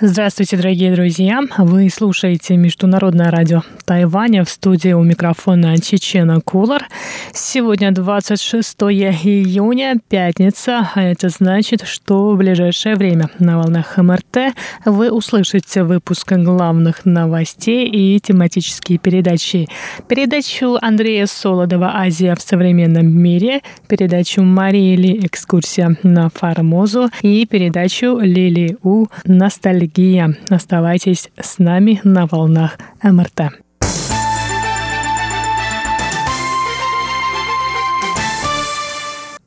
Здравствуйте, дорогие друзья! Вы слушаете Международное радио Тайваня в студии у микрофона Чечена Кулар. Сегодня 26 июня, пятница, а это значит, что в ближайшее время на волнах МРТ вы услышите выпуск главных новостей и тематические передачи. Передачу Андрея Солодова «Азия в современном мире», передачу Марии Ли «Экскурсия на Формозу» и передачу Лили У «Ностальгия Гия. Оставайтесь с нами на волнах МРТ.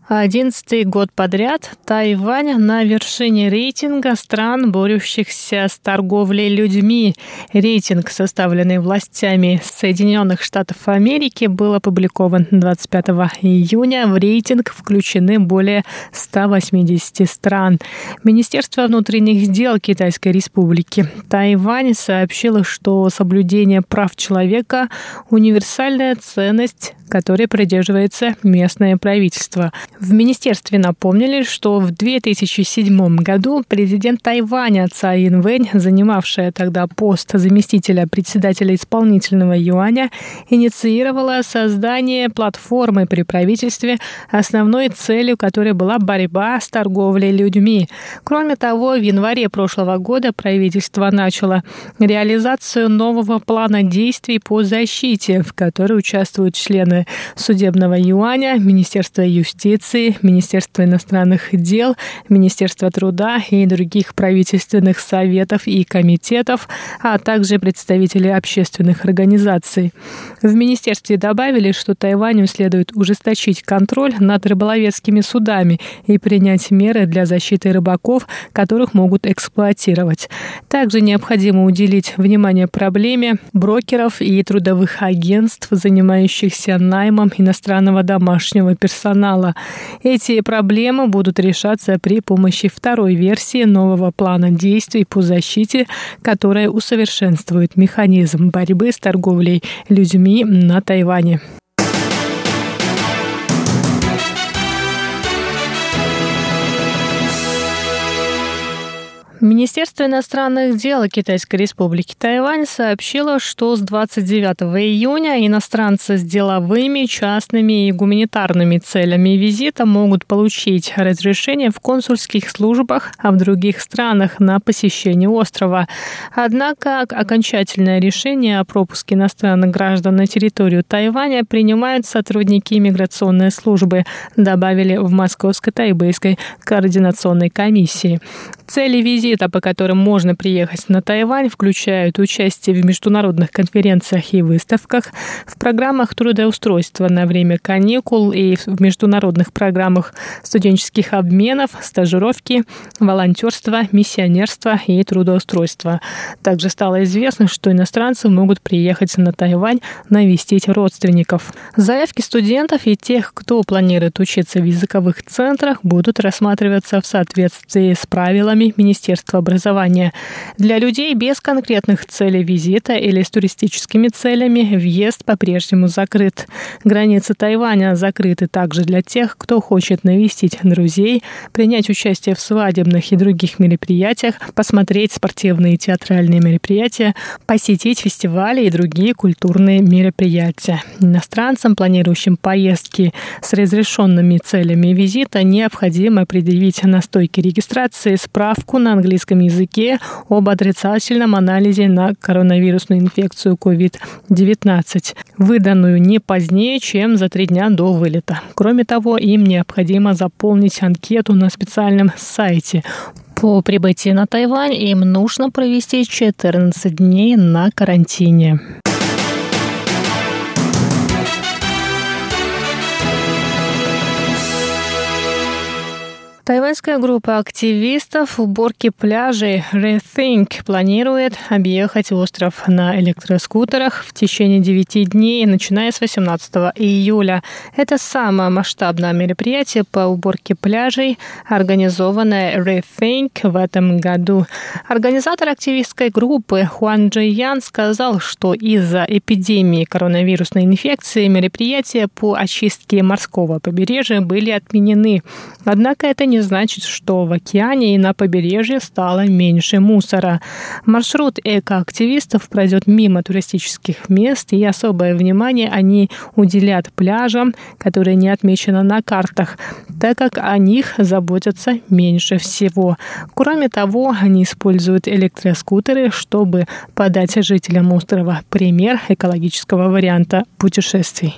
Одиннадцатый год подряд Тайвань на вершине рейтинга стран, борющихся с торговлей людьми. Рейтинг, составленный властями Соединенных Штатов Америки, был опубликован 25 июня. В рейтинг включены более 180 стран. Министерство внутренних дел Китайской Республики Тайвань сообщило, что соблюдение прав человека – универсальная ценность, которой придерживается местное правительство. В министерстве напомнили, что в 2007 году президент Тайваня Цай Инвэнь, занимавшая тогда пост заместителя председателя исполнительного юаня, инициировала создание платформы при правительстве, основной целью которой была борьба с торговлей людьми. Кроме того, в январе прошлого года правительство начало реализацию нового плана действий по защите, в которой участвуют члены судебного юаня, Министерства юстиции, юстиции, Министерства иностранных дел, Министерства труда и других правительственных советов и комитетов, а также представители общественных организаций. В министерстве добавили, что Тайваню следует ужесточить контроль над рыболовецкими судами и принять меры для защиты рыбаков, которых могут эксплуатировать. Также необходимо уделить внимание проблеме брокеров и трудовых агентств, занимающихся наймом иностранного домашнего персонала. Эти проблемы будут решаться при помощи второй версии нового плана действий по защите, которая усовершенствует механизм борьбы с торговлей людьми на Тайване. Министерство иностранных дел Китайской Республики Тайвань сообщило, что с 29 июня иностранцы с деловыми, частными и гуманитарными целями визита могут получить разрешение в консульских службах, а в других странах на посещение острова. Однако окончательное решение о пропуске иностранных граждан на территорию Тайваня принимают сотрудники иммиграционной службы, добавили в Московской тайбэйской координационной комиссии. Цели визита, по которым можно приехать на Тайвань, включают участие в международных конференциях и выставках, в программах трудоустройства на время каникул и в международных программах студенческих обменов, стажировки, волонтерства, миссионерства и трудоустройства. Также стало известно, что иностранцы могут приехать на Тайвань навестить родственников. Заявки студентов и тех, кто планирует учиться в языковых центрах, будут рассматриваться в соответствии с правилами правилами Министерства образования. Для людей без конкретных целей визита или с туристическими целями въезд по-прежнему закрыт. Границы Тайваня закрыты также для тех, кто хочет навестить друзей, принять участие в свадебных и других мероприятиях, посмотреть спортивные и театральные мероприятия, посетить фестивали и другие культурные мероприятия. Иностранцам, планирующим поездки с разрешенными целями визита, необходимо предъявить на стойке регистрации справку на английском языке об отрицательном анализе на коронавирусную инфекцию COVID-19, выданную не позднее, чем за три дня до вылета. Кроме того, им необходимо заполнить анкету на специальном сайте по прибытии на Тайвань им нужно провести 14 дней на карантине. Тайваньская группа активистов уборки пляжей Rethink планирует объехать остров на электроскутерах в течение 9 дней, начиная с 18 июля. Это самое масштабное мероприятие по уборке пляжей, организованное Rethink в этом году. Организатор активистской группы Хуан Джи Ян сказал, что из-за эпидемии коронавирусной инфекции мероприятия по очистке морского побережья были отменены. Однако это не не значит, что в океане и на побережье стало меньше мусора. Маршрут экоактивистов пройдет мимо туристических мест, и особое внимание они уделят пляжам, которые не отмечены на картах, так как о них заботятся меньше всего. Кроме того, они используют электроскутеры, чтобы подать жителям острова пример экологического варианта путешествий.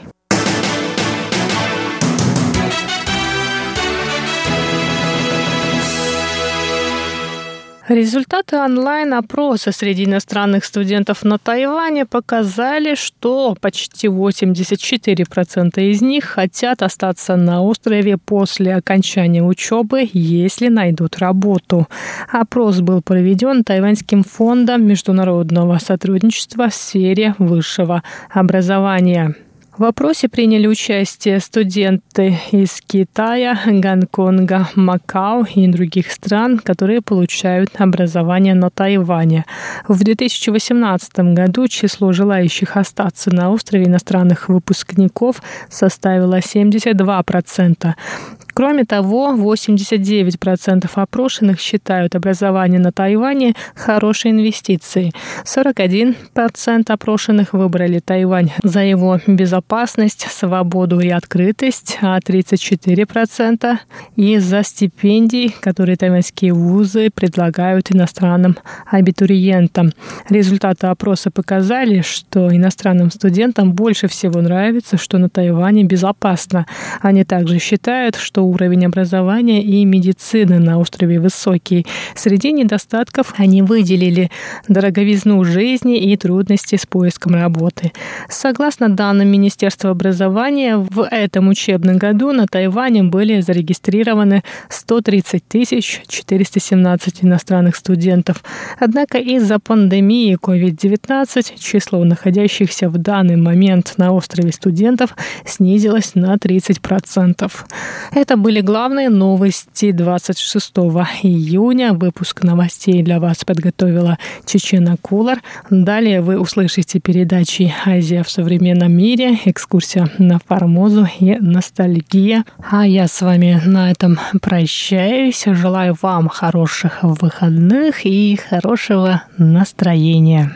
Результаты онлайн-опроса среди иностранных студентов на Тайване показали, что почти 84% из них хотят остаться на острове после окончания учебы, если найдут работу. Опрос был проведен Тайваньским фондом международного сотрудничества в сфере высшего образования. В опросе приняли участие студенты из Китая, Гонконга, Макао и других стран, которые получают образование на Тайване. В 2018 году число желающих остаться на острове иностранных выпускников составило 72%. Кроме того, 89% опрошенных считают образование на Тайване хорошей инвестицией. 41% опрошенных выбрали Тайвань за его безопасность, свободу и открытость, а 34% из-за стипендий, которые тайваньские вузы предлагают иностранным абитуриентам. Результаты опроса показали, что иностранным студентам больше всего нравится, что на Тайване безопасно. Они также считают, что уровень образования и медицины на острове высокий. Среди недостатков они выделили дороговизну жизни и трудности с поиском работы. Согласно данным Министерства образования, в этом учебном году на Тайване были зарегистрированы 130 417 иностранных студентов. Однако из-за пандемии COVID-19 число находящихся в данный момент на острове студентов снизилось на 30%. Это были главные новости 26 июня. Выпуск новостей для вас подготовила Чечена Кулар. Далее вы услышите передачи «Азия в современном мире», экскурсия на Формозу и ностальгия. А я с вами на этом прощаюсь. Желаю вам хороших выходных и хорошего настроения.